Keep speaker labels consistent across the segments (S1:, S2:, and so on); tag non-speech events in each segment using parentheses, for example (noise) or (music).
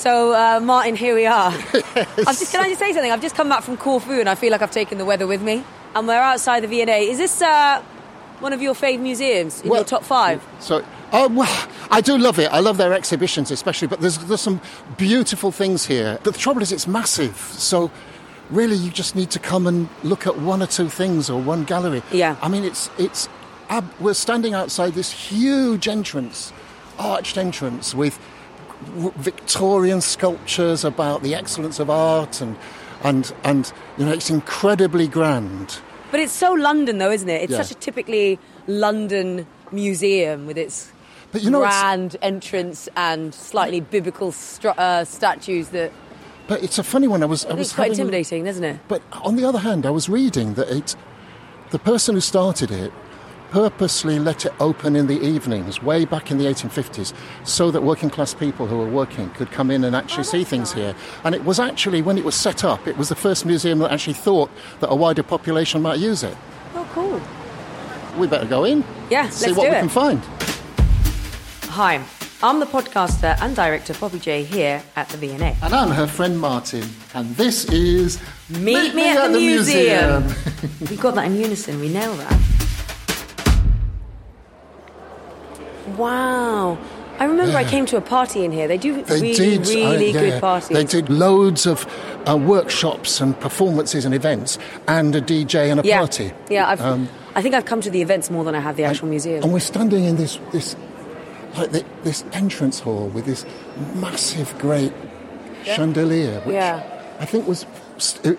S1: So, uh, Martin, here we are. (laughs) I've just, can I just say something? I've just come back from Corfu and I feel like I've taken the weather with me. And we're outside the V&A. Is this uh, one of your fave museums in
S2: Well-
S1: your top five?
S2: So, oh, well, I do love it. I love their exhibitions, especially. But there's there's some beautiful things here. But the trouble is, it's massive. So, really, you just need to come and look at one or two things or one gallery.
S1: Yeah.
S2: I mean, it's it's. ab- We're standing outside this huge entrance, arched entrance with Victorian sculptures about the excellence of art and and and you know it's incredibly grand.
S1: But it's so London, though, isn't it? It's
S2: Yeah.
S1: such a typically London museum with its
S2: But you know, it's-
S1: grand entrance and slightly biblical stru- uh, statues that
S2: But it's a funny one. I was I was
S1: it's quite
S2: having
S1: intimidating, isn't it?
S2: But on the other hand, I was reading that it, the person who started it purposely let it open in the evenings, way back in the 1850s, so that working class people who were working could come in and actually see things here. And it was actually, when it was set up, it was the first museum that actually thought that a wider population might use it.
S1: Oh, cool.
S2: We better go in,
S1: Yeah,
S2: see what we
S1: it.
S2: can find.
S1: Hi, I'm the podcaster and director Poppy J here at the V&A.
S2: And I'm her friend Martin, and this is
S1: Meet, me, at, the, museum. (laughs) we got that in unison. We nailed that. Wow. I remember I came to a party in here. They do
S2: They
S1: really,
S2: did. uh,
S1: really
S2: yeah,
S1: good parties.
S2: They did loads of uh, workshops and performances and events, and a DJ and a
S1: yeah.
S2: party.
S1: Yeah, I've,
S2: Um,
S1: I think I've come to the events more than I have the actual museum.
S2: And we're standing in this this like the, this entrance hall with this massive, great chandelier, which
S1: Yeah.
S2: I think was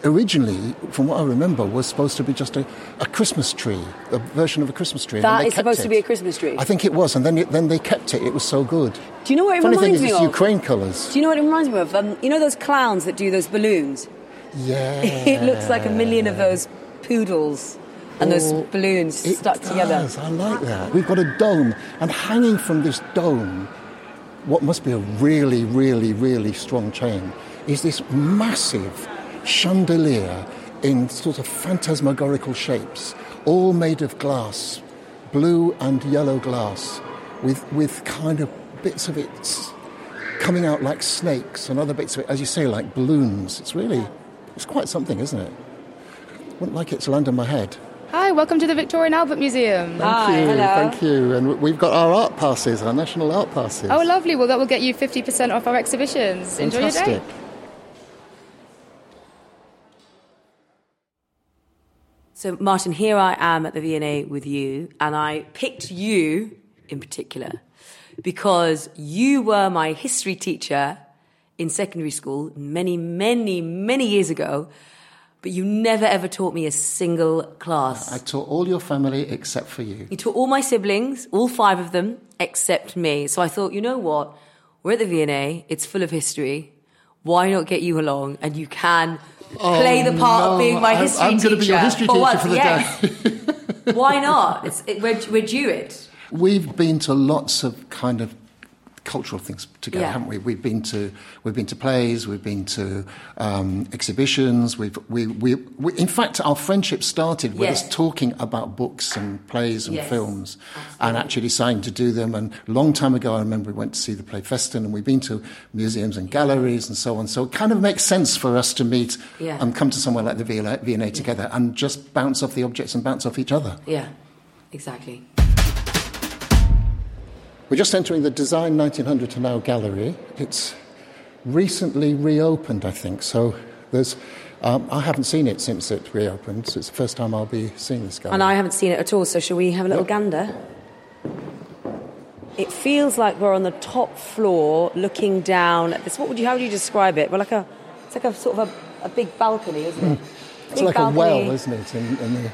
S2: originally, from what I remember, was supposed to be just a, a Christmas tree, a version of a Christmas tree.
S1: That
S2: they
S1: is supposed to be a Christmas tree.
S2: I think it was, and then it, then they kept it. It was so good.
S1: Do you know what it
S2: Funny thing
S1: reminds
S2: is,
S1: me
S2: it's
S1: of?
S2: Ukraine colours.
S1: Do you know what it reminds me of? Um, you know those clowns that do those balloons?
S2: Yeah, (laughs)
S1: it looks like a million of those poodles and those balloons
S2: It
S1: stuck together.
S2: I like that. We've got a dome, and hanging from this dome, what must be a really, really, really strong chain, is this massive chandelier in sort of phantasmagorical shapes, all made of glass, blue and yellow glass, with with kind of bits of it coming out like snakes, and other bits of it, as you say, like balloons. It's really, it's quite something, isn't it? Wouldn't like it to land on my head.
S3: Hi, welcome to the Victoria and Albert Museum.
S2: Thank
S1: Hi,
S2: you,
S1: hello.
S2: thank you. And we've got our art passes, our national art passes.
S3: Oh, lovely. Well, that will get you 50% off our exhibitions. Enjoy your day.
S1: So, Martin, here I am at the V&A with you, and I picked you in particular because you were my history teacher in secondary school many, many, many years ago, but you never ever taught me a single class.
S2: I taught all your family except for you.
S1: You taught all my siblings, all five of them, except me. So I thought, you know what? We're at the V&A. It's full of history. Why not get you along and you can Oh, play the part
S2: no,
S1: of being my
S2: I'm-
S1: history
S2: I'm
S1: teacher?
S2: gonna be your history
S1: for
S2: teacher
S1: once,
S2: for the
S1: yeah. (laughs) Why not? It's, it, we're, we're due it.
S2: We've been to lots of kind of cultural things together,
S1: Yeah.
S2: haven't we? We've been to we've been to plays, we've been to um, exhibitions. We've we, we, we in fact our friendship started with
S1: Yes.
S2: us talking about books and plays and
S1: Yes,
S2: films, and actually deciding to do them. And a long time ago, I remember we went to see the play Feston, and we've been to museums and galleries and so on. So it kind of makes sense for us to meet
S1: Yeah.
S2: and come to somewhere like the V&A together and just bounce off the objects and bounce off each other.
S1: Yeah, exactly.
S2: We're just entering the Design 1900 to Now gallery. It's recently reopened, I think. So there's, um, I haven't seen it since it reopened. So it's the first time I'll be seeing this gallery.
S1: And I haven't seen it at all, so shall we have a little gander? It feels like we're on the top floor looking down at this. What would you, how would you describe it? Well, like a, it's like a sort of a, a big balcony, isn't it?
S2: it's
S1: Big
S2: like
S1: balcony.
S2: a well, isn't it? In, in the,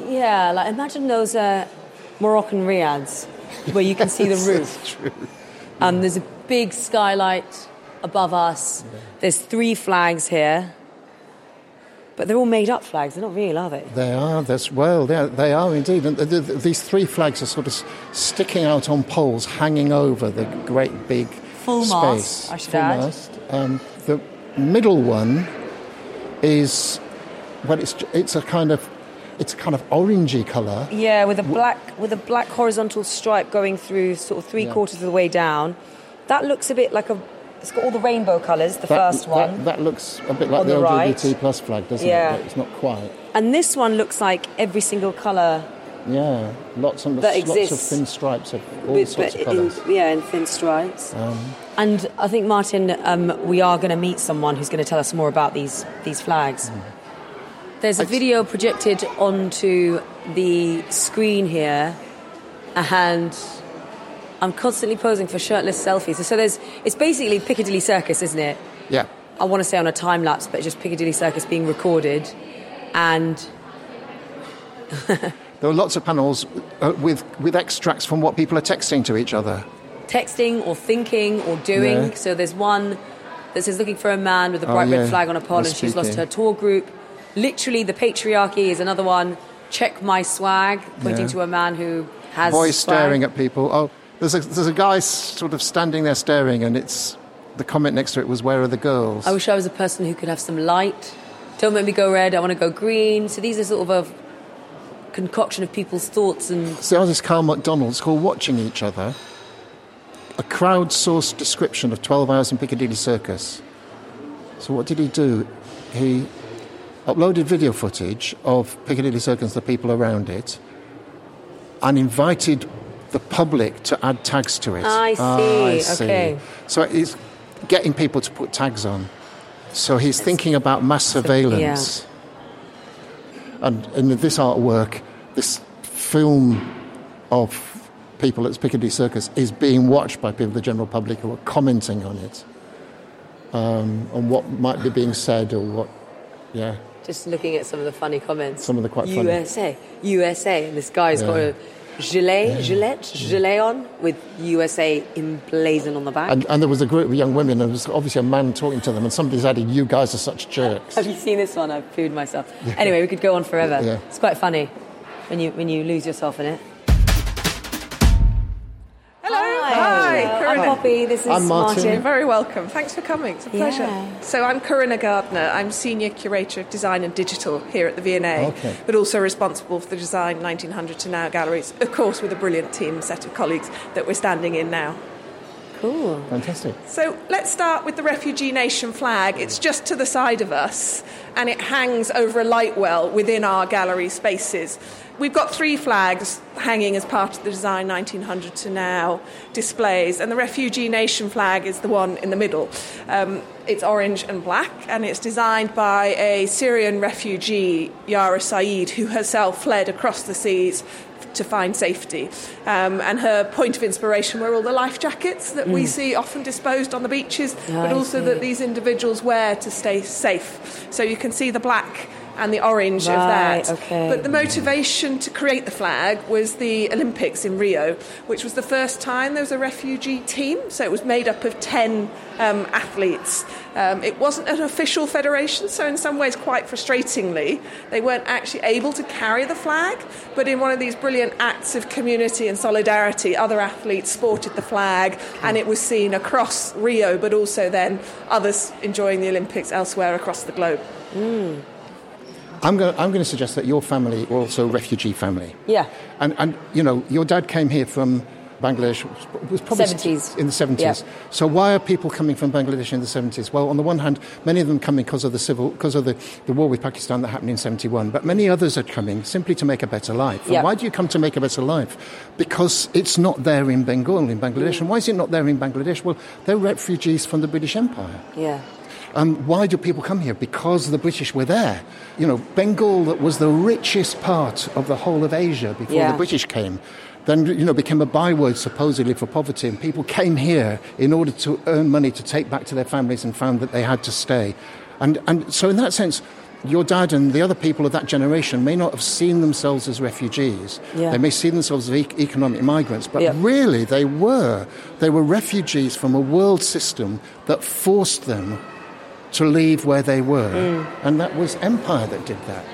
S1: Yeah, like imagine those uh, Moroccan riads where you can see the roof. And there's a big skylight above us. There's three flags here. But they're all made up flags. They're not real, are they?
S2: they are, that's, well, they are, they are indeed. And th th these three flags are sort of sticking out on poles, hanging over the great big
S1: Full
S2: space.
S1: mast, I should
S2: Full
S1: add.
S2: mast. Um, the middle one is, well, it's, it's a kind of, it's kind of orangey colour.
S1: Yeah, with a black with a black horizontal stripe going through sort of three
S2: Yeah.
S1: quarters of the way down. That looks a bit like a It's got all the rainbow colours, the
S2: That-
S1: first one.
S2: That, that looks a bit like the,
S1: the right.
S2: LGBT plus flag, doesn't
S1: Yeah.
S2: it? But it's not quite.
S1: And this one looks like every single colour
S2: Yeah, lots and lots, lots of thin stripes of all
S1: But-
S2: sorts
S1: but
S2: of colours.
S1: In, yeah, in thin stripes. and I think Martin, um, we are going to meet someone who's going to tell us more about these these flags. There's a video projected onto the screen here, and I'm constantly posing for shirtless selfies. So there's it's basically Piccadilly Circus, isn't it?
S2: Yeah.
S1: I want to say on a time lapse, but just Piccadilly Circus being recorded, and (laughs)
S2: There are lots of panels uh, with, with extracts from what people are texting to each other.
S1: texting or thinking or doing.
S2: Yeah.
S1: So there's one that says looking for a man with a
S2: Oh,
S1: bright
S2: yeah.
S1: red flag on a pole
S2: The
S1: and she's lost her tour group. Literally, the patriarchy is another one. Check my swag, pointing
S2: Yeah.
S1: to a man who has
S2: Boys
S1: swag.
S2: staring at people. Oh, there's a, there's a guy sort of standing there staring, and it's the comment next to it was, "Where are the girls?"
S1: I wish I was a person who could have some light. Don't make me go red. I want to go green. So these are sort of a concoction of people's thoughts and
S2: So there's this Kyle McDonald's called Watching Each Other, a crowdsourced description of 12 Hours in Piccadilly Circus. So what did he do? He uploaded video footage of Piccadilly Circus, the people around it, and invited the public to add tags to it.
S1: I
S2: Ah,
S1: see, okay.
S2: So he's getting people to put tags on. So he's thinking about mass surveillance. And in this artwork, this film of people at Piccadilly Circus is being watched by people, the general public, who are commenting on it, um, on what might be being said or what, yeah.
S1: Just looking at some of the funny comments.
S2: Some of the quite funny.
S1: USA, USA, and this guy's got a gilet, gilet, gilet on with USA emblazoned on the back.
S2: And, and there was a group of young women, and there was obviously a man talking to them, and somebody's added, You guys are such jerks.
S1: Have you seen this one? I've pooed myself. (laughs) Anyway, we could go on forever.
S2: Yeah.
S1: It's quite funny when you when you lose yourself in it.
S4: Hello.
S1: Hi.
S4: Hi,
S1: I'm Poppy. This is
S2: I'm Martin.
S4: You're very welcome. Thanks for coming. It's a pleasure.
S1: Yeah.
S4: So I'm Corinna Gardner. I'm Senior Curator of Design and Digital here at the V&A,
S2: Okay.
S4: but also responsible for the Design 1900 to Now galleries, of course with a brilliant team set of colleagues that we're standing in now.
S1: Cool.
S2: Fantastic.
S4: So let's start with the Refugee Nation flag. It's just to the side of us and it hangs over a light well within our gallery spaces. We've got three flags hanging as part of the Design 1900 to Now displays, and the Refugee Nation flag is the one in the middle. Um, it's orange and black, and it's designed by a Syrian refugee, Yara Said, who herself fled across the seas to find safety. Um, and her point of inspiration were all the life jackets that we see often disposed on the beaches, but
S1: Mm.
S4: Also that these individuals wear to stay safe. So you can see the black and the orange of that.
S1: okay.
S4: But the motivation to create the flag was the Olympics in Rio, which was the first time there was a refugee team. So it was made up of 10 um, athletes. Um, it wasn't an official federation, so in some ways, quite frustratingly, they weren't actually able to carry the flag. But in one of these brilliant acts of community and solidarity, other athletes sported the flag, and it was seen across Rio, but also then others enjoying the Olympics elsewhere across the globe.
S2: I'm going, to, I'm going to suggest that your family were also a refugee family.
S1: Yeah.
S2: And, and, you know, your dad came here from Bangladesh, was probably
S1: 70s.
S2: in the 70s.
S1: Yeah.
S2: So why are people coming from Bangladesh in the 70s? Well, on the one hand, many of them coming because of the civil, because of the, the war with Pakistan that happened in 71, but many others are coming simply to make a better life. And
S1: Yeah.
S2: why do you come to make a better life? Because it's not there in Bengal, in Bangladesh. Mm. And why is it not there in Bangladesh? Well, they're refugees from the British Empire.
S1: Yeah.
S2: Um, why do people come here? Because the British were there. You know, Bengal that was the richest part of the whole of Asia before
S1: Yeah.
S2: the British came. Then, you know, became a byword supposedly for poverty, and people came here in order to earn money to take back to their families and found that they had to stay. And, and so, in that sense, your dad and the other people of that generation may not have seen themselves as refugees.
S1: Yeah.
S2: They may see themselves as e- economic migrants, but
S1: Yeah.
S2: really they were. They were refugees from a world system that forced them to leave where they were.
S1: Mm.
S2: And that was empire that did that.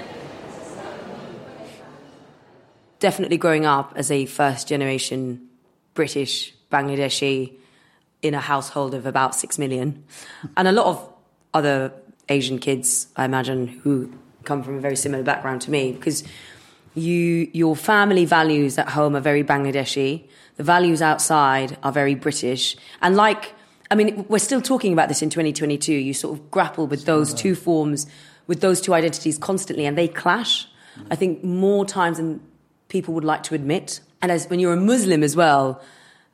S1: Definitely growing up as a first generation British Bangladeshi in a household of about six million, and a lot of other Asian kids, I imagine, who come from a very similar background to me, because you your family values at home are very Bangladeshi. The values outside are very British, and like I mean, we're still talking about this in 2022. You sort of grapple with those two forms, with those two identities constantly, and they clash. Mm. I think more times than people would like to admit. And as when you're a Muslim as well,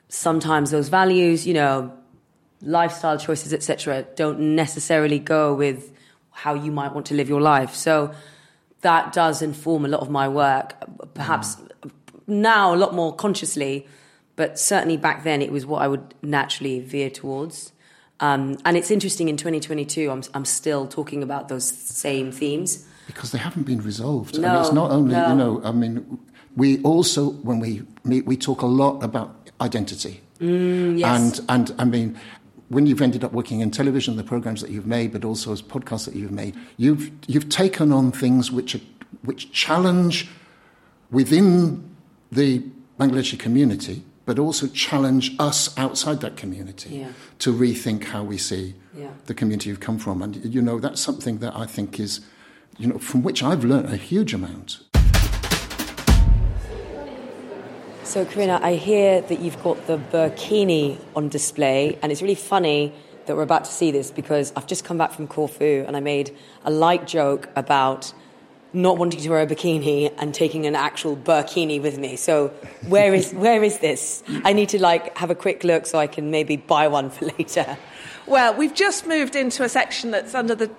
S1: sometimes those values, you know, lifestyle choices, etc., don't necessarily go with how you might want to live your life. So that does inform a lot of my work. Perhaps mm. now a lot more consciously, but certainly back then it was what I would naturally veer towards. Um, and it's interesting in 2022, I'm, I'm still talking about those same themes.
S2: Because they haven't been resolved.
S1: No,
S2: and it's not only,
S1: no.
S2: you know, I mean, we also, when we meet, we talk a lot about identity.
S1: Mm, yes.
S2: And, and I mean, when you've ended up working in television, the programs that you've made, but also as podcasts that you've made, you've, you've taken on things which, are, which challenge within the Bangladeshi community, but also challenge us outside that community
S1: Yeah.
S2: to rethink how we see
S1: Yeah.
S2: the community you've come from. And, you know, that's something that I think is, you know, from which I've learned a huge amount.
S1: So, Corinna, I hear that you've got the burkini on display, and it's really funny that we're about to see this because I've just come back from Corfu and I made a light joke about not wanting to wear a bikini and taking an actual burkini with me. So, where is (laughs) where is this? I need to like have a quick look so I can maybe buy one for (laughs) later.
S4: Well, we've just moved into a section that's under the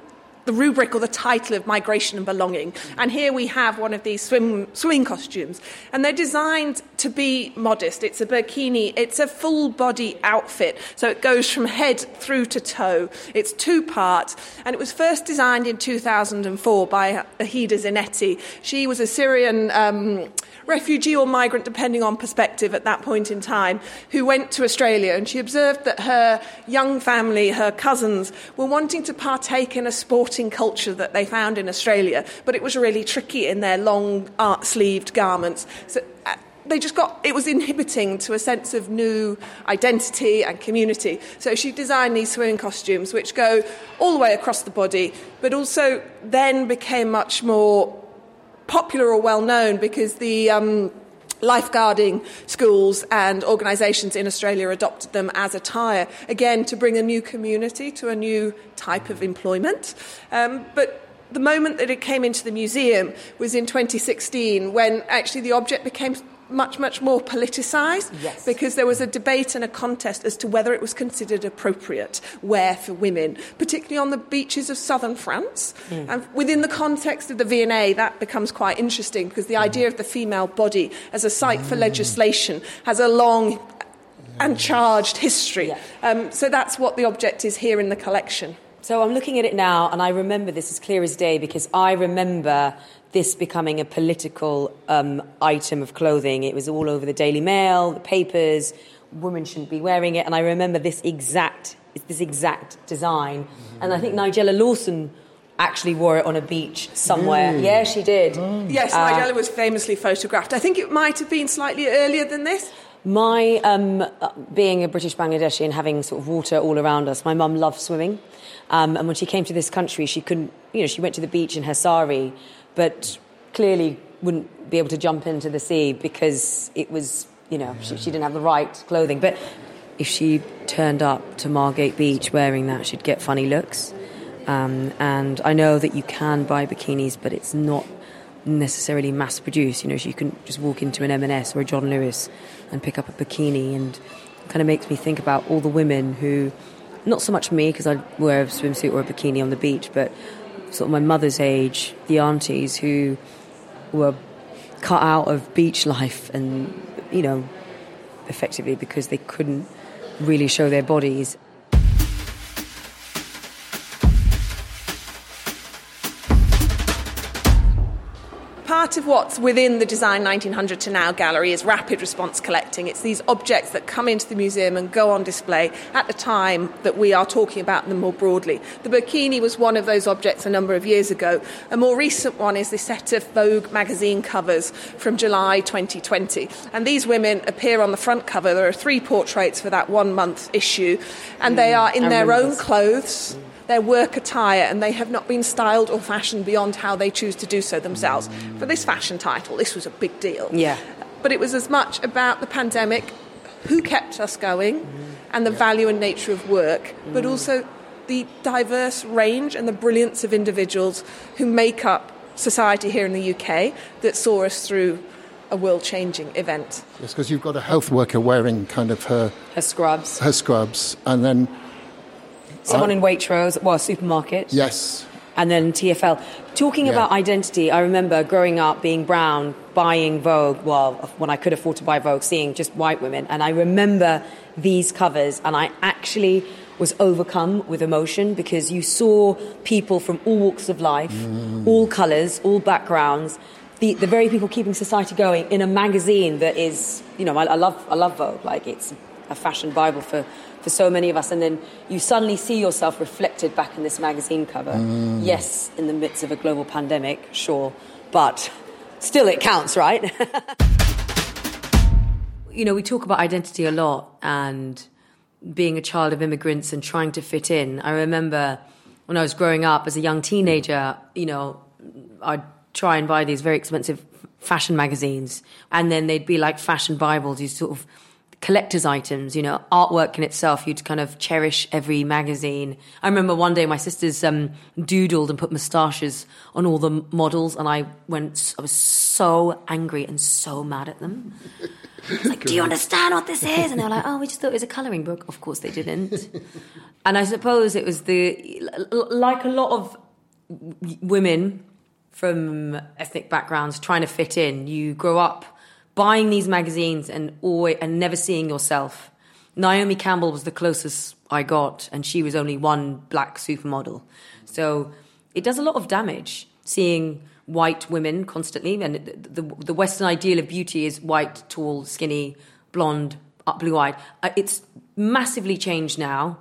S4: the rubric or the title of migration and belonging. And here we have one of these swim, swimming costumes. And they're designed to be modest. It's a bikini, it's a full body outfit. So it goes from head through to toe. It's two part. And it was first designed in 2004 by Aheda Zanetti. She was a Syrian. Um, refugee or migrant, depending on perspective at that point in time, who went to Australia and she observed that her young family, her cousins, were wanting to partake in a sporting culture that they found in Australia, but it was really tricky in their long art sleeved garments. So, uh, they just got it was inhibiting to a sense of new identity and community so she designed these swimming costumes which go all the way across the body but also then became much more popular or well known because the um, lifeguarding schools and organisations in Australia adopted them as attire, again, to bring a new community to a new type of employment. Um, but the moment that it came into the museum was in 2016 when actually the object became much, much more politicised
S1: Yes.
S4: because there was a debate and a contest as to whether it was considered appropriate wear for women, particularly on the beaches of southern France. Hmm. And within the context of the V&A, that becomes quite interesting because the hmm. idea of the female body as a site for hmm. legislation has a long and charged history.
S1: Yeah.
S4: Um, so that's what the object is here in the collection.
S1: So I'm looking at it now, and I remember this as clear as day because I remember this becoming a political um, item of clothing. It was all over the Daily Mail, the papers. Women shouldn't be wearing it, and I remember this exact this exact design. And I think Nigella Lawson actually wore it on a beach somewhere. Yeah, she did.
S4: Yes, Nigella was famously photographed. I think it might have been slightly earlier than this.
S1: My um, uh, being a British Bangladeshi and having sort of water all around us, my mum loved swimming, um, and when she came to this country, she couldn't. You know, she went to the beach in her sari, but clearly wouldn't be able to jump into the sea because it was, you know, she, she didn't have the right clothing. But if she turned up to Margate Beach wearing that, she'd get funny looks. Um, and I know that you can buy bikinis, but it's not necessarily mass produced. You know, so you can just walk into an M&S or a John Lewis and pick up a bikini, and kind of makes me think about all the women who, not so much me because I wear a swimsuit or a bikini on the beach, but sort of my mother's age, the aunties who were cut out of beach life, and you know, effectively because they couldn't really show their bodies.
S4: Of what's within the Design 1900 to Now gallery is rapid response collecting. It's these objects that come into the museum and go on display at the time that we are talking about them more broadly. The bikini was one of those objects a number of years ago. A more recent one is the set of Vogue magazine covers from July 2020. And these women appear on the front cover. There are three portraits for that one month issue, and they mm, are in
S1: I
S4: their own
S1: this.
S4: clothes their work attire and they have not been styled or fashioned beyond how they choose to do so themselves. For this fashion title, this was a big deal.
S1: Yeah.
S4: But it was as much about the pandemic, who kept us going, and the value and nature of work, but mm. also the diverse range and the brilliance of individuals who make up society here in the UK that saw us through a world changing event.
S2: Yes, because you've got a health worker wearing kind of her,
S1: Her scrubs.
S2: her scrubs, and then,
S1: Someone
S2: I-
S1: in Waitrose, well, supermarket.
S2: yes,
S1: and then TFL. Talking
S2: Yeah.
S1: about identity, I remember growing up being brown, buying Vogue, well, when I could afford to buy Vogue, seeing just white women. And I remember these covers, and I actually was overcome with emotion because you saw people from all walks of life, mm. all colours, all backgrounds. The, the very people keeping society going in a magazine that is, you know, I, I love I love Vogue. Like it's a fashion bible for, for so many of us. And then you suddenly see yourself reflected back in this magazine cover. Mm. Yes, in the midst of a global pandemic, sure, but still it counts, right? (laughs) you know, we talk about identity a lot and being a child of immigrants and trying to fit in. I remember when I was growing up as a young teenager, you know, I'd try and buy these very expensive fashion magazines, and then they'd be like fashion Bibles, these sort of collector's items, you know, artwork in itself. You'd kind of cherish every magazine. I remember one day my sisters um, doodled and put moustaches on all the models, and I went, I was so angry and so mad at them. (laughs) I was like, do you understand what this is? And they were like, oh, we just thought it was a colouring book. Of course they didn't. and I suppose it was the, like a lot of women from ethnic backgrounds trying to fit in, you grow up buying these magazines and always, and never seeing yourself. Naomi Campbell was the closest I got, and she was only one black supermodel. So it does a lot of damage seeing white women constantly. And the, the, Western ideal of beauty is white, tall, skinny, blonde, up blue eyed. Uh, It's massively changed now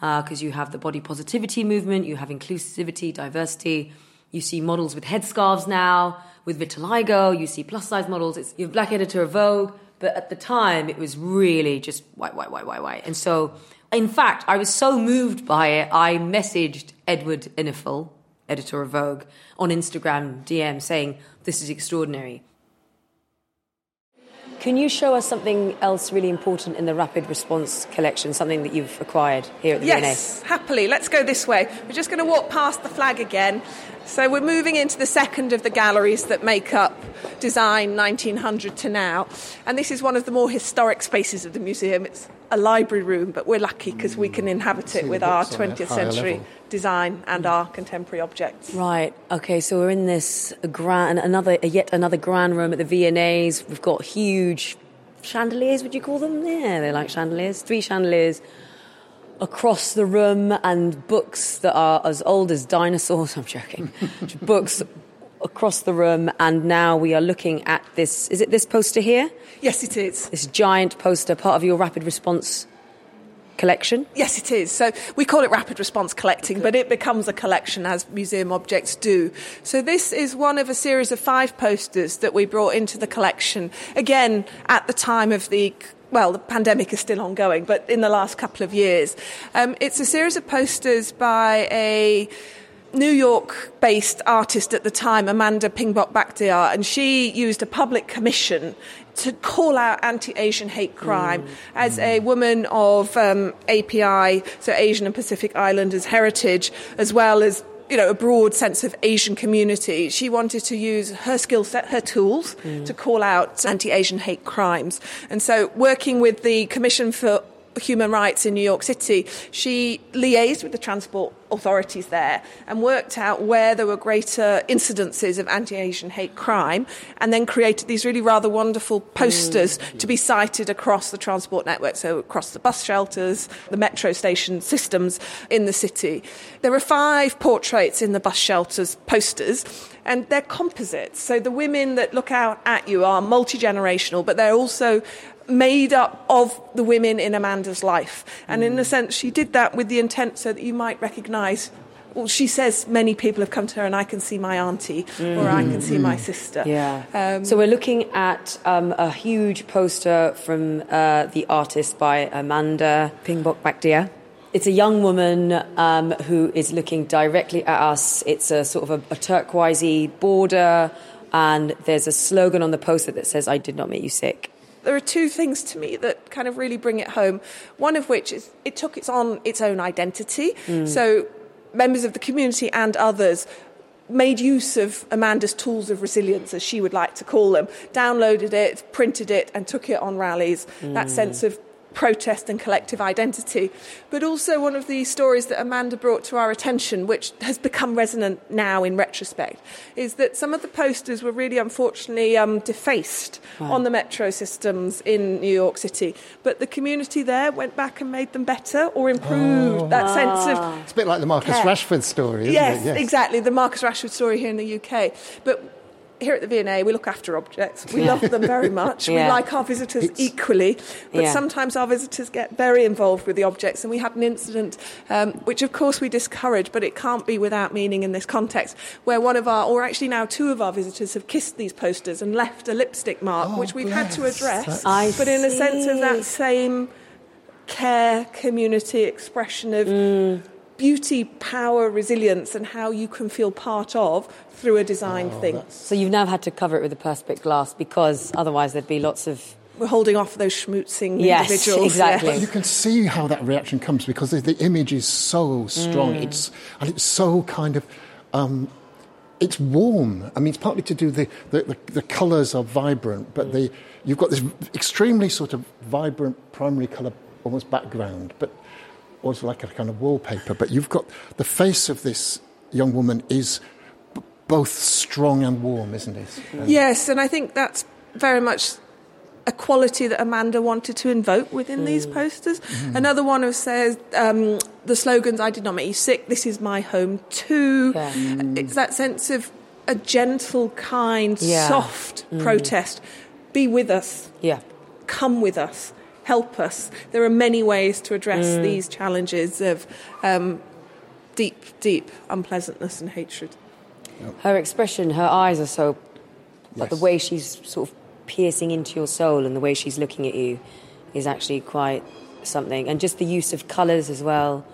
S1: because you have the body positivity movement, you have inclusivity, diversity. You see models with headscarves now, with vitiligo. You see plus size models. It's you're black editor of Vogue, but at the time it was really just white, white, white, white, white. And so, in fact, I was so moved by it. I messaged Edward Enninful, editor of Vogue, on Instagram DM saying, "This is extraordinary." Can you show us something else really important in the rapid response collection, something that you've acquired here at the
S4: Yes, happily. Let's go this way. We're just going to walk past the flag again. So we're moving into the second of the galleries that make up design 1900 to now. And this is one of the more historic spaces of the museum. It's a library room, but we're lucky because we can mm,
S2: inhabit
S4: it with our
S2: books on it,
S4: 20th
S2: higher
S4: century
S2: level.
S4: design and our contemporary objects.
S1: Right. Okay. So we're in this grand, another yet another grand room at the V&A's. We've got huge chandeliers. Would you call them? Yeah, they're like chandeliers. Three chandeliers across the room, and books that are as old as dinosaurs. (laughs) I'm joking. (laughs) books across the room, and now we are looking at this. Is it this poster here?
S4: Yes, it is.
S1: This giant poster, part of your rapid response collection.
S4: Yes, it is. So we call it rapid response collecting, but it becomes a collection as museum objects do. So this is one of a series of five posters that we brought into the collection. Again, at the time of the well, the pandemic is still ongoing, but in the last couple of years, um, it's a series of posters by a New York based artist at the time, Amanda Phingbodhipakkiya, and she used a public commission to call out anti Asian hate crime as a woman of um, API, so Asian and Pacific Islanders heritage, as well as you know, a broad sense of Asian community. She wanted to use her skill set, her tools, to call out anti-Asian hate crimes. And so, working with the Commission for Human Rights in New York City, she liaised with the transport authorities there and worked out where there were greater incidences of anti-Asian hate crime, and then created these really rather wonderful posters mm. to be cited across the transport network, so across the bus shelters, the metro station systems in the city. There are five portraits in the bus shelters posters, and they're composites. So the women that look out at you are multi generational, but they're also made up of the women in Amanda's life. And in a sense, she did that with the intent so that you might recognise. Well, she says many people have come to her, and I can see my auntie, or I can see my sister.
S1: Yeah.
S4: Um,
S1: so we're looking at um, a huge poster from uh, the artist by Amanda Phingbodhipakkiya. It's a young woman um, who is looking directly at us. It's a sort of a, a turquoisey border, and there's a slogan on the poster that says, "I did not make you sick."
S4: there are two things to me that kind of really bring it home. One of which is it took its on its own identity. So members of the community and others made use of Amanda's tools of resilience, as she would like to call them, downloaded it, printed it, and took it on rallies. That sense of protest and collective identity. But also, one of the stories that Amanda brought to our attention, which has become resonant now in retrospect, is that some of the posters were really unfortunately um, defaced on the metro systems in New York City. But the community there went back and made them better or improved that sense of
S2: It's a bit like the Marcus
S4: Care.
S2: Rashford story, isn't
S4: yes,
S2: it?
S4: exactly. The Marcus Rashford story here in the UK. But here at the V&A, we look after objects. We love them very much. We (laughs) like our visitors equally. But
S1: Yeah.
S4: sometimes our visitors get very involved with the objects. And we had an incident, um, which of course we discourage, but it can't be without meaning in this context, where one of our, or actually now two of our visitors have kissed these posters and left a lipstick mark,
S2: Oh,
S4: which we've had to address.
S2: That's-
S4: but in a sense of that same care, community expression of beauty, power, resilience, and how you can feel part of through a design thing.
S1: So you've now had to cover it with a perspex glass because otherwise there'd be lots of
S4: We're holding off those schmootzing
S1: Yes,
S4: individuals.
S1: exactly.
S4: yes.
S2: You can see how that reaction comes because the, the image is so strong.
S1: Mm.
S2: It's and it's so kind of. Um, it's warm. I mean, it's partly to do the the, the, the colours are vibrant, but the you've got this extremely sort of vibrant primary colour, almost background, but also like a kind of wallpaper. But you've got the face of this young woman is b- both strong and warm, isn't it? And
S4: Yes, and I think that's very much a quality that Amanda wanted to invoke within mm. these posters. Mm-hmm. Another one of says um, the slogans "I did not make you sick. This is my home too."
S1: Yeah.
S4: Uh, it's that sense of a gentle, kind,
S1: Yeah.
S4: soft mm. protest. Be with us.
S1: yeah.
S4: Come with us. Help us. There are many ways to address these challenges of um, deep, deep unpleasantness and hatred.
S1: Her expression, her eyes are so like the way she's sort of piercing into your soul and the way she's looking at you is actually quite something. And just the use of colours as well.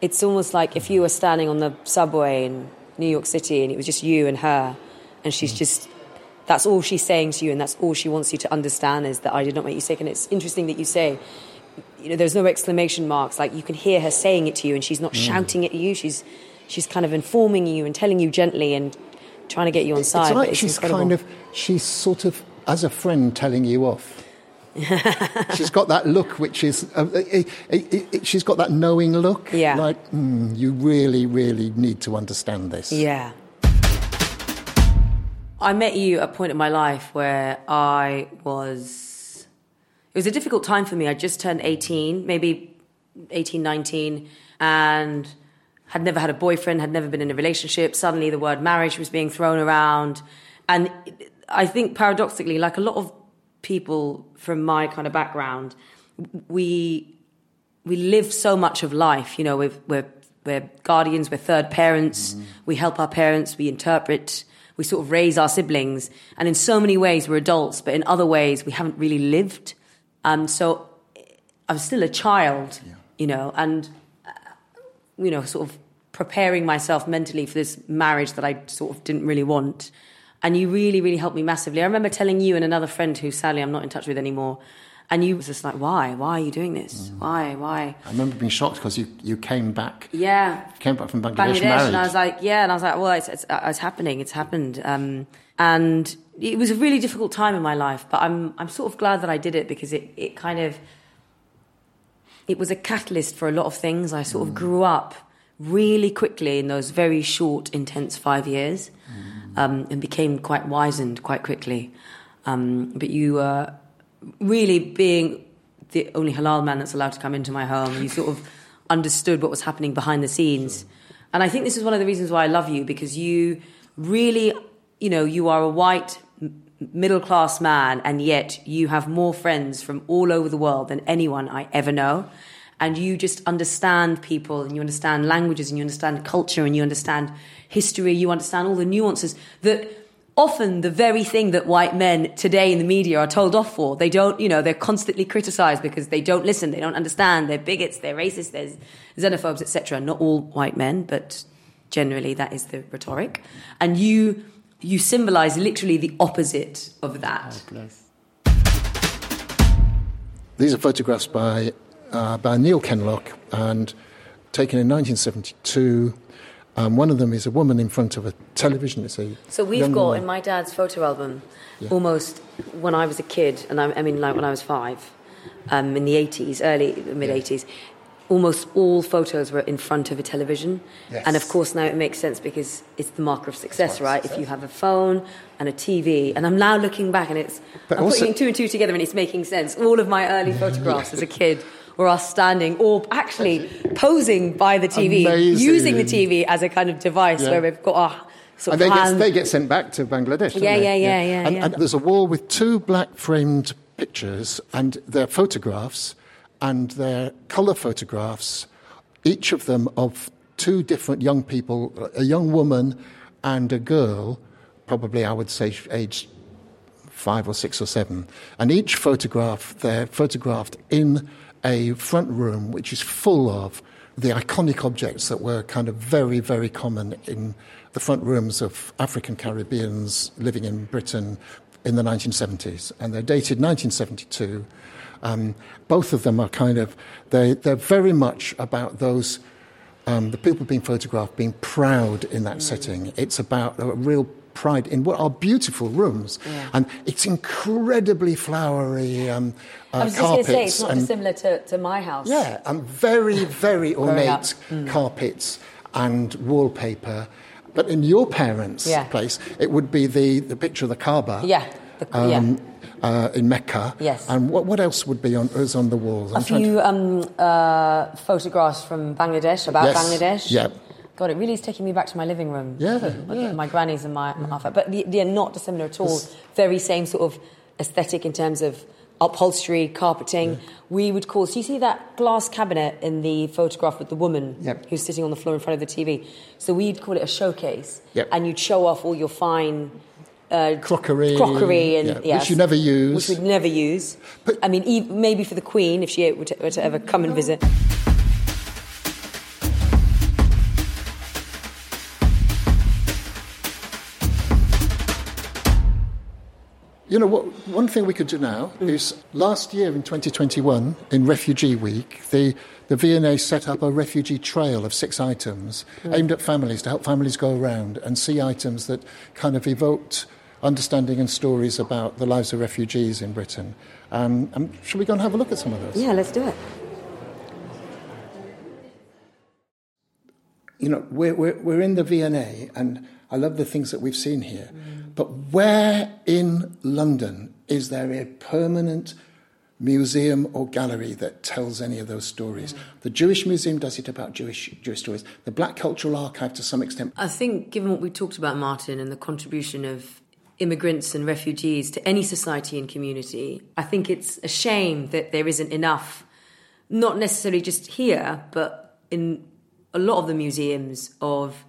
S1: It's almost like if you were standing on the subway in New York City and it was just you and her, and she's just that's all she's saying to you, and that's all she wants you to understand is that I did not make you sick. And it's interesting that you say, you know, there's no exclamation marks. Like you can hear her saying it to you, and she's not shouting at you. She's she's kind of informing you and telling you gently and trying to get you on side.
S2: It's
S1: but
S2: like she's
S1: incredible.
S2: kind of, she's sort of, as a friend, telling you off. (laughs) she's got that look, which is, uh, it, it, it, she's got that knowing look.
S1: Yeah.
S2: Like, mm, you really, really need to understand this.
S1: Yeah. I met you at a point in my life where I was. It was a difficult time for me. I just turned 18, maybe 18, 19, and had never had a boyfriend, had never been in a relationship. Suddenly the word marriage was being thrown around. And I think paradoxically, like a lot of people from my kind of background, we we live so much of life. You know, we're, we're, we're guardians, we're third parents, mm-hmm. we help our parents, we interpret, we sort of raise our siblings. And in so many ways, we're adults, but in other ways, we haven't really lived. And so I'm still a child, you know, and, uh, you know, sort of preparing myself mentally for this marriage that I sort of didn't really want. And you really, really helped me massively. I remember telling you and another friend who sadly I'm not in touch with anymore. And you was just like, why? Why are you doing this? Why? Why?
S2: I remember being shocked because you, you came back,
S1: Yeah.
S2: came back from Bangladesh,
S1: Bangladesh.
S2: married.
S1: And I was like, yeah. And I was like, well, it's, it's, uh, it's happening. It's happened. Um, and it was a really difficult time in my life, but I'm, I'm sort of glad that I did it because it, it kind of, it was a catalyst for a lot of things. I sort of grew up really quickly in those very short, intense five years, um, and became quite wizened quite quickly. Um, but you, uh, really being the only halal man that's allowed to come into my home, you sort of understood what was happening behind the scenes. And I think this is one of the reasons why I love you because you really, you know, you are a white middle class man and yet you have more friends from all over the world than anyone I ever know. And you just understand people and you understand languages and you understand culture and you understand history, you understand all the nuances that often the very thing that white men today in the media are told off for. They don't, you know, they're constantly criticized because they don't listen, they don't understand, they're bigots, they're racist, they're xenophobes, etc. Not all white men, but generally that is the rhetoric. And you you symbolize literally the opposite of that.
S2: These are photographs by, uh, by Neil Kenlock and taken in 1972. Um, one of them is a woman in front of a television. It's a
S1: So we've got
S2: woman.
S1: in my dad's photo album almost when I was a kid, and I, I mean like when I was five, um, in the eighties, early mid eighties. Almost all photos were in front of a television,
S2: Yes.
S1: and of course now it makes sense because it's the marker of success, right? If you have a phone and a TV, and I'm now looking back and it's
S2: But
S1: I'm
S2: also-
S1: putting two and two together and it's making sense. All of my early (laughs) photographs as a kid were us standing or actually posing by the TV,
S2: Amazing.
S1: using the TV as a kind of device
S2: Yeah.
S1: where we've got our sort
S2: And they get, they get sent back to Bangladesh.
S1: Yeah,
S2: they?
S1: yeah, yeah, yeah,
S2: And,
S1: yeah.
S2: and there's a wall with two black framed pictures, and they're photographs, and they're colour photographs, each of them of two different young people a young woman and a girl, probably I would say aged five or six or seven. And each photograph, they're photographed in a front room which is full of the iconic objects that were kind of very, very common in the front rooms of African Caribbeans living in Britain in the 1970s. And they're dated 1972. Um, both of them are kind of, they, they're very much about those um, the people being photographed being proud in that setting. It's about a real pride in what are beautiful rooms, and it's incredibly flowery um, uh,
S1: I was just going
S2: carpets
S1: to say, it's not
S2: and
S1: dissimilar to, to my house.
S2: yeah, and very very (laughs) ornate carpets and wallpaper. But in your parents'
S1: Yeah.
S2: place, it would be the, the picture of the Kaaba.
S1: Yeah. The, yeah.
S2: Um, uh, in Mecca.
S1: Yes.
S2: And what, what else would be on, is on the walls?
S1: A
S2: I'm to-
S1: few um, uh, photographs from Bangladesh, about
S2: Yes.
S1: Bangladesh.
S2: Yeah.
S1: God, it really is taking me back to my living room.
S2: Yeah,
S1: My,
S2: yeah.
S1: my granny's and my, my. But they're not dissimilar at all. Very same sort of aesthetic in terms of upholstery, carpeting. We would call. So you see that glass cabinet in the photograph with the woman
S2: Yep.
S1: who's sitting on the floor in front of the TV. So we'd call it a showcase,
S2: Yep.
S1: and you'd show off all your fine uh,
S2: crockery,
S1: crockery and
S2: yeah,
S1: yes,
S2: which you never use.
S1: which we'd never use.
S2: But-
S1: I mean, e- maybe for the Queen if she were to, were to ever come and visit.
S2: You know, what, one thing we could do now is last year in 2021, in Refugee Week, the, the V&A set up a refugee trail of six items aimed at families to help families go around and see items that kind of evoked understanding and stories about the lives of refugees in Britain. Um, um, shall we go and have a look at some of those?
S1: Yeah, let's do it.
S2: you know, we're, we're, we're in the V&A, and I love the things that we've seen here. But where in London is there a permanent museum or gallery that tells any of those stories? The Jewish Museum does it about Jewish, Jewish stories. The Black Cultural Archive, to some extent,
S1: I think, given what we talked about, Martin, and the contribution of immigrants and refugees to any society and community, I think it's a shame that there isn't enough, not necessarily just here, but in a lot of the museums of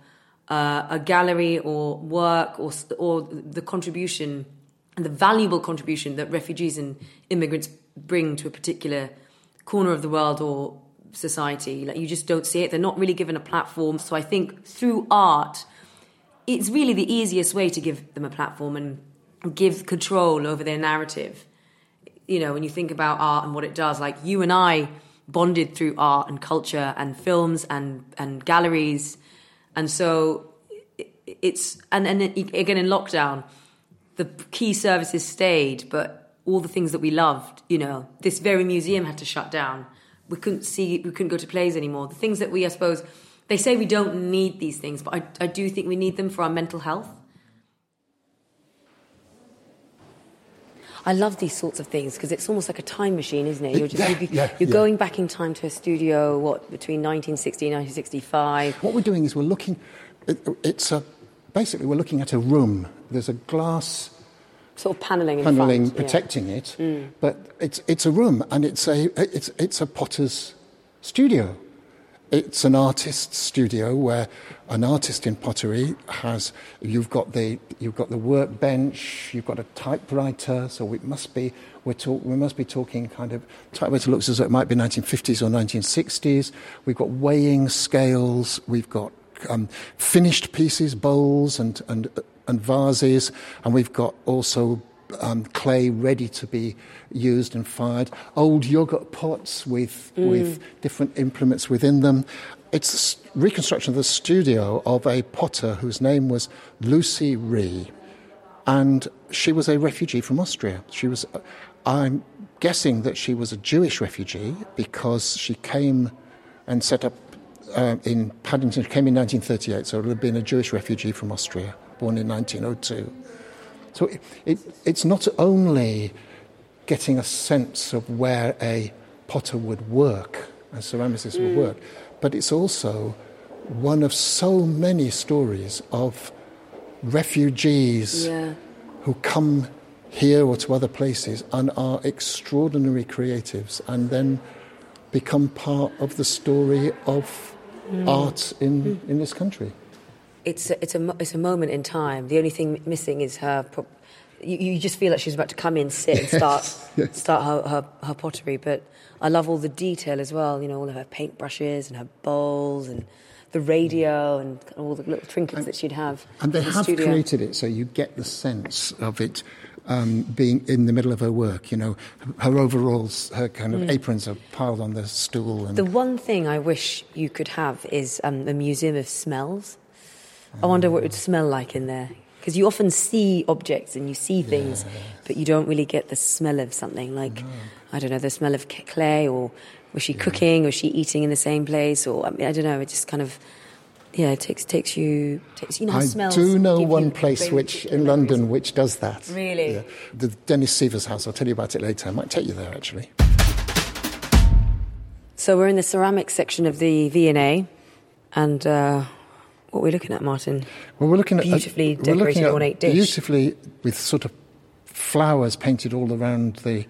S1: uh, a gallery or work or, or the contribution and the valuable contribution that refugees and immigrants bring to a particular corner of the world or society. Like you just don't see it. They're not really given a platform. So I think through art, it's really the easiest way to give them a platform and give control over their narrative. You know, when you think about art and what it does, like you and I bonded through art and culture and films and, and galleries. And so it's, and, and again in lockdown, the key services stayed, but all the things that we loved, you know, this very museum had to shut down. We couldn't see, we couldn't go to plays anymore. The things that we, I suppose, they say we don't need these things, but I, I do think we need them for our mental health. I love these sorts of things because it's almost like a time machine, isn't it? You're just
S2: Yeah,
S1: you're,
S2: yeah,
S1: you're
S2: yeah.
S1: going back in time to a studio, what between 1960 and 1965.
S2: What we're doing is we're looking, it, it's a, basically we're looking at a room. There's a glass
S1: Sort of paneling in
S2: paneling
S1: front, yeah.
S2: protecting it, mm. but it's, it's a room and it's a, it's, it's a potter's studio. It's an artist's studio where an artist in pottery has you've got the you've got the workbench, you've got a typewriter, so it must be we're talk, we must be talking kind of typewriter looks as though it might be 1950s or 1960s. We've got weighing scales, we've got um, finished pieces, bowls and and and vases, and we've got also um, clay ready to be used and fired, old yogurt pots with,
S1: Mm.
S2: with different implements within them. It's a reconstruction of the studio of a potter whose name was Lucie Rie and she was a refugee from Austria. She was, I'm guessing that she was a Jewish refugee because she came and set up uh, in Paddington. She came in 1938, so it would have been a Jewish refugee from Austria, born in 1902. So it, it, it's not only getting a sense of where a potter would work, a ceramicist would hmm. work, but it's also one of so many stories of refugees
S1: Yeah.
S2: who come here or to other places and are extraordinary creatives and then become part of the story of hmm. art in, hmm. in this country.
S1: It's a, it's a it's a moment in time. The only thing missing is her. Pro- you, you just feel like she's about to come in, sit, and start (laughs) start her, her her pottery. But I love all the detail as well. You know, all of her paintbrushes and her bowls and the radio and all the little trinkets that she'd have.
S2: And they
S1: the
S2: have
S1: studio.
S2: created it so you get the sense of it um, being in the middle of her work. You know, her overalls, her kind of aprons are piled on the stool. And
S1: The one thing I wish you could have is um, a museum of smells. I wonder what it would smell like in there. Because you often see objects and you see things, but you don't really get the smell of something. Like, I don't know, the smell of clay, or was she cooking, or was she eating in the same place, or I, mean, I don't know. It just kind of, yeah, it takes takes you. Takes, you know,
S2: I
S1: smells.
S2: do know one place which in. London which does that.
S1: Really?
S2: The Dennis Severs house. I'll tell you about it later. I might take you there actually.
S1: So we're in the ceramics section of the V&A, and uh, what we're looking at, Martin?
S2: Well, we're looking at
S1: Beautifully
S2: looking
S1: decorated
S2: at
S1: ornate dish.
S2: Beautifully with sort of flowers painted all around the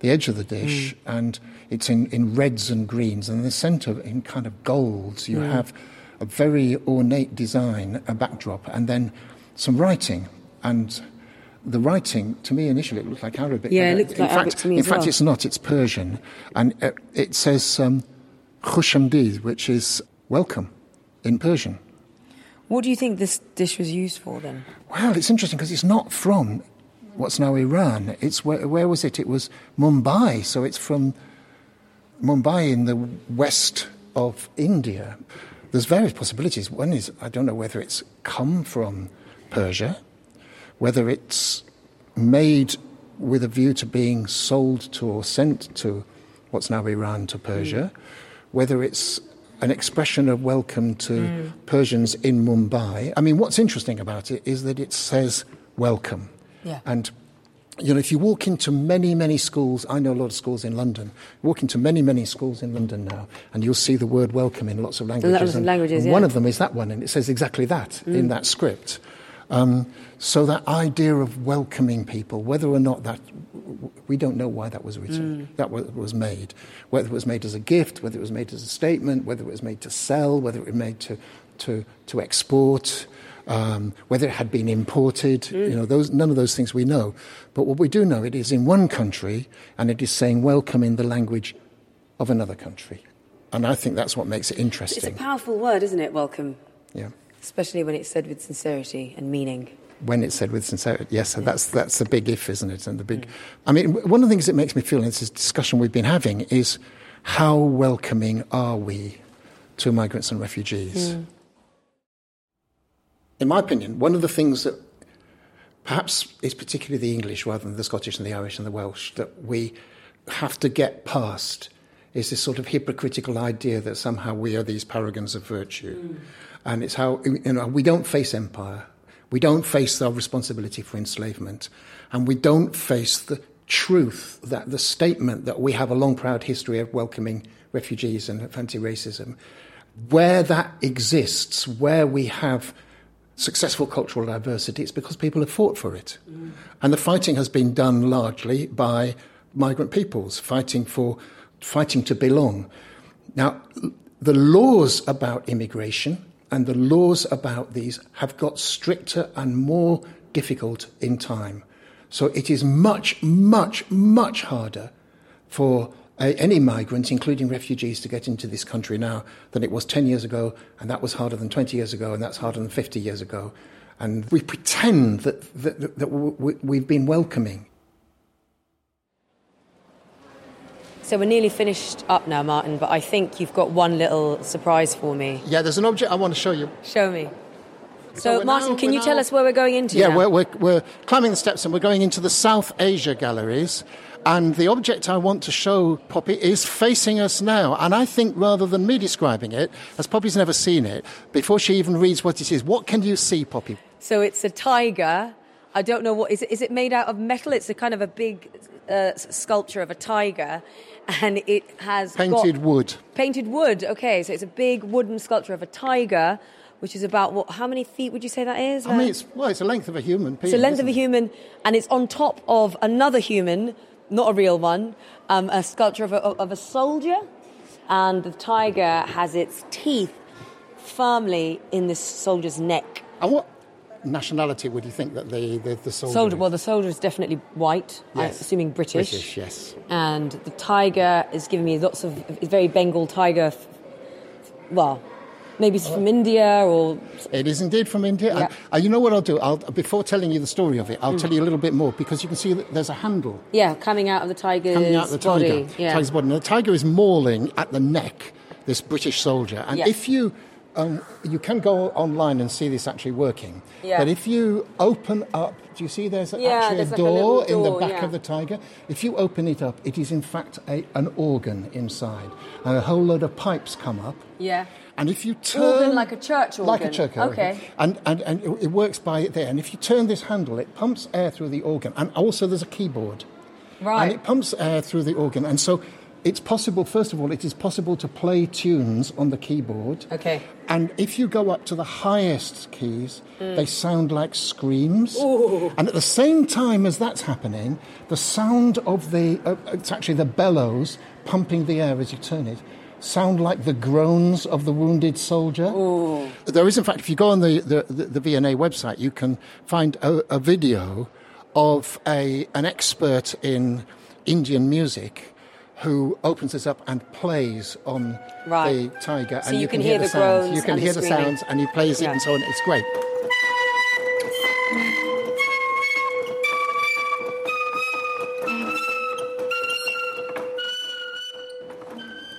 S2: the edge of the dish,
S1: Mm.
S2: and it's in, in reds and greens, and in the centre in kind of golds. You
S1: Mm.
S2: have a very ornate design, a backdrop, and then some writing and. The writing, to me, initially it looked like Arabic.
S1: Yeah, it looked
S2: in
S1: like
S2: fact,
S1: Arabic to me
S2: In fact,
S1: well.
S2: it's not. It's Persian, and uh, it says um, "Khushamdid," which is welcome in Persian.
S1: What do you think this dish was used for then?
S2: Well, it's interesting because it's not from what's now Iran. It's where, where was it? It was Mumbai. So it's from Mumbai in the west of India. There's various possibilities. One is I don't know whether it's come from Persia, whether it's made with a view to being sold to or sent to what's now Iran to Persia, hmm. whether it's an expression of welcome to hmm. Persians in Mumbai. I mean, what's interesting about it is that it says welcome.
S1: Yeah.
S2: And you know, if you walk into many, many schools, I know a lot of schools in London. Walk into many, many schools in London now, and you'll see the word welcome in lots of languages.
S1: lots of
S2: and,
S1: languages,
S2: and one of them is that one, and it says exactly that in hmm. that script. Um, so that idea of welcoming people, whether or not that, we don't know why that was written, that was, was made. Whether it was made as a gift, whether it was made as a statement, whether it was made to sell, whether it was made to, to, to export, um, whether it had been imported. You know, those, none of those things we know. But what we do know, it is in one country, and it is saying welcome in the language of another country. And I think that's what makes it interesting.
S1: It's a powerful word, isn't it? Welcome,
S2: Yeah.
S1: Especially when it's said with sincerity and meaning.
S2: when it's said with sincerity. Yes, so that's that's the big if, isn't it? And the big. I mean, one of the things that makes me feel in this discussion we've been having is how welcoming are we to migrants and refugees? Hmm. In my opinion, one of the things that perhaps is particularly the English rather than the Scottish and the Irish and the Welsh that we have to get past is this sort of hypocritical idea that somehow we are these paragons of virtue. Hmm. And it's how, you know, we don't face empire. We don't face our responsibility for enslavement. And we don't face the truth that the statement that we have a long, proud history of welcoming refugees and anti racism, where that exists, where we have successful cultural diversity, it's because people have fought for it. Mm. And the fighting has been done largely by migrant peoples fighting for fighting to belong. Now, the laws about immigration and the laws about these have got stricter and more difficult in time. So it is much, much, much harder for any migrant, including refugees, to get into this country now than it was 10 years ago, and that was harder than 20 years ago, and that's harder than 50 years ago. and we pretend that, that, that we've been welcoming.
S1: So we're nearly finished up now, Martin, but I think you've got one little surprise for me.
S2: Yeah, there's an object I want to show you.
S1: Show me.
S2: So
S1: So, Martin,
S2: now-
S1: can you tell us where we're going into?
S2: Yeah,
S1: now?
S2: we're, we're, we're climbing the steps and we're going into the South Asia galleries. And the object I want to show Poppy is facing us now. And I think rather than me describing it, as Poppy's never seen it, before she even reads what it is, what can you see, Poppy?
S1: So it's a tiger. I don't know what is it. Is it made out of metal? It's a kind of a big uh, sculpture of a tiger, and it has
S2: Painted
S1: got-
S2: wood.
S1: Painted wood. Okay, so it's a big wooden sculpture of a tiger, which is about what? How many feet would you say that is?
S2: I mean, it's, well, it's the length of a human being.
S1: It's the length of a human, and it's on top of another human, not a real one, um, a sculpture of a, of a soldier, and the tiger has its teeth firmly in this soldier's neck.
S2: And what nationality would you think that the, the, the soldier
S1: Soldier,
S2: is?
S1: well, the soldier is definitely white. I'm
S2: Yes.
S1: assuming British.
S2: British, yes.
S1: And the tiger is giving me lots of very Bengal tiger. f- Well, maybe it's from India or
S2: It is indeed from India.
S1: Yeah.
S2: And, uh, you know what I'll do? I'll, before telling you the story of it, I'll tell you a little bit more because you can see that there's a handle
S1: yeah, coming out of the tiger's
S2: coming out of the tiger.
S1: body. Yeah.
S2: Tiger's body. Now, the tiger is mauling at the neck this British soldier, and
S1: Yeah.
S2: if you um, you can go online and see this actually working.
S1: Yeah.
S2: But if you open up, do you see there's
S1: Yeah,
S2: actually
S1: there's
S2: a
S1: like a
S2: door in the back
S1: yeah.
S2: of the tiger? If you open it up, it is in fact a, an organ inside, and a whole load of pipes come up.
S1: Yeah.
S2: And if you turn
S1: Organ like a church
S2: like a
S1: organ.
S2: church organ,
S1: Okay.
S2: and, and and it it works by it there. And if you turn this handle, it pumps air through the organ, and also there's a keyboard,
S1: Right.
S2: and it pumps air through the organ, and so. It's possible, first of all, it is possible to play tunes on the keyboard.
S1: Okay.
S2: And if you go up to the highest keys, they sound like screams. And at the same time as that's happening, the sound of the, uh, it's actually the bellows pumping the air as you turn it, sound like the groans of the wounded soldier. There is, in fact, if you go on the, the, the, the V&A website, you can find a, a video of a, an expert in Indian music who opens this up and plays on
S1: Right.
S2: the tiger.
S1: So
S2: and
S1: you can hear the
S2: sounds. You can
S1: the
S2: hear the
S1: screaming.
S2: sounds, and he plays it
S1: Yeah.
S2: and so on. It's great.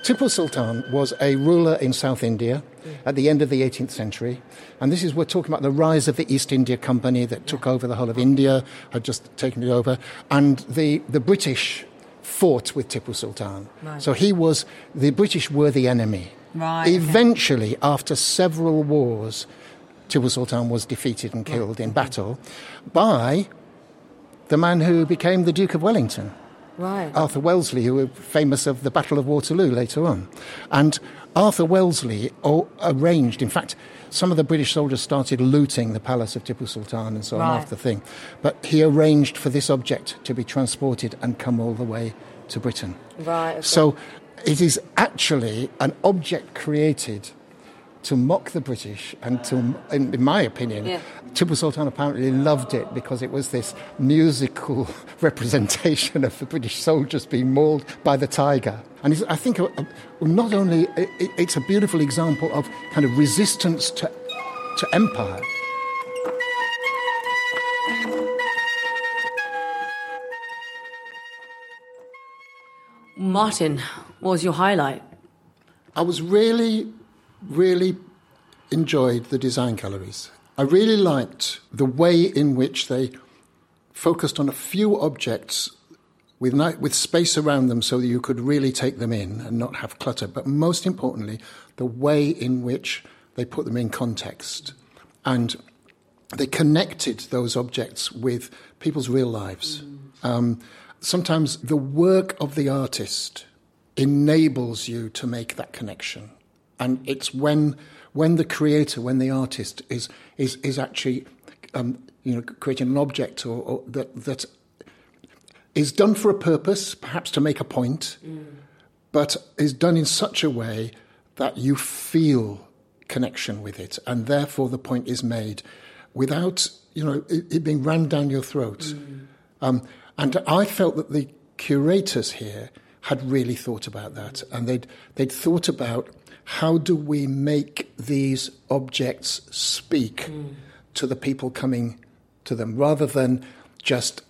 S2: Tipu Sultan was a ruler in South India at the end of the 18th century. And this is, we're talking about the rise of the East India Company that took over the whole of India, had just taken it over. And the, the British fought with Tipu Sultan. So he was, the British were the enemy.
S1: Right, okay.
S2: Eventually, after several wars, Tipu Sultan was defeated and killed in battle by the man who became the Duke of Wellington.
S1: Right.
S2: Arthur Wellesley, who was famous of the Battle of Waterloo later on. And Arthur Wellesley arranged, in fact, some of the British soldiers started looting the palace of Tipu Sultan and so on
S1: Right.
S2: after the thing. But he arranged for this object to be transported and come all the way to Britain.
S1: Right, okay.
S2: So it is actually an object created to mock the British and to, in, in my opinion,
S1: Yeah.
S2: Tipu Sultan apparently loved it because it was this musical (laughs) representation of the British soldiers being mauled by the tiger. And it's, I think a, a, not only it, it's a beautiful example of kind of resistance to, to empire.
S1: Martin, what was your highlight?
S2: I was really, really enjoyed the design galleries. I really liked the way in which they focused on a few objects with, ni- with space around them so that you could really take them in and not have clutter. But most importantly, the way in which they put them in context. And they connected those objects with people's real lives. Um, sometimes the work of the artist enables you to make that connection. And it's when, when the creator, when the artist is, is, is actually um, you know, creating an object or, or that, that is done for a purpose, perhaps to make a point, but is done in such a way that you feel connection with it, and therefore the point is made without you know it, it being rammed down your throat. Um, and I felt that the curators here had really thought about that, and they'd they'd thought about how do we make these objects speak to the people coming to them rather than just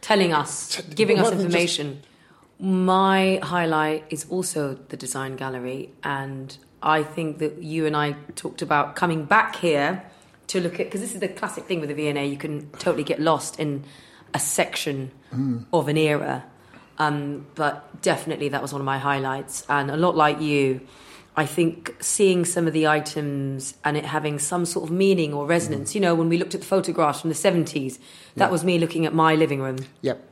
S1: telling us,
S2: T-
S1: giving us information. My highlight is also the design gallery, and I think that you and I talked about coming back here to look at because this is the classic thing with the V&A. You can totally get lost in a section of an era, um, but definitely that was one of my highlights. And a lot like you, I think seeing some of the items and it having some sort of meaning or resonance. Mm-hmm. You know, when we looked at the photographs from the seventies, that was me looking at my living room.
S2: Yep.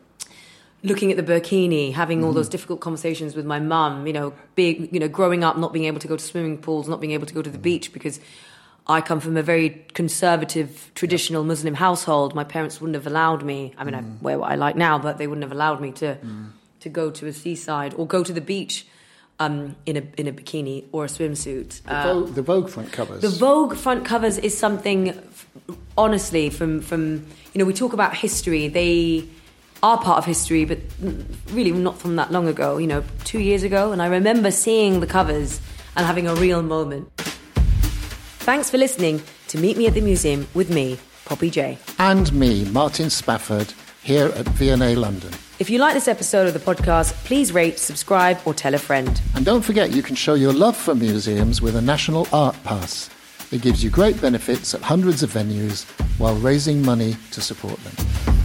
S1: Looking at the burkini, having all mm-hmm. those difficult conversations with my mum, you know, being, you know, growing up, not being able to go to swimming pools, not being able to go to the mm-hmm. beach because I come from a very conservative, traditional Muslim household. My parents wouldn't have allowed me. I mean, I wear what I like now, but they wouldn't have allowed me to to go to a seaside or go to the beach um, in a in a bikini or a swimsuit.
S2: the,
S1: Uh,
S2: Vogue, the Vogue front covers
S1: the Vogue front covers is something, f- honestly, from from you know we talk about history. They are part of history, but really not from that long ago. You know, two years ago, and I remember seeing the covers and having a real moment. Thanks for listening to Meet Me at the Museum with me, Poppy Jay
S2: and me Martin Spafford here at V&A London
S1: If you like this episode of the podcast, please rate, subscribe, or tell a friend.
S2: And don't forget, you can show your love for museums with a National Art Pass. It gives you great benefits at hundreds of venues while raising money to support them.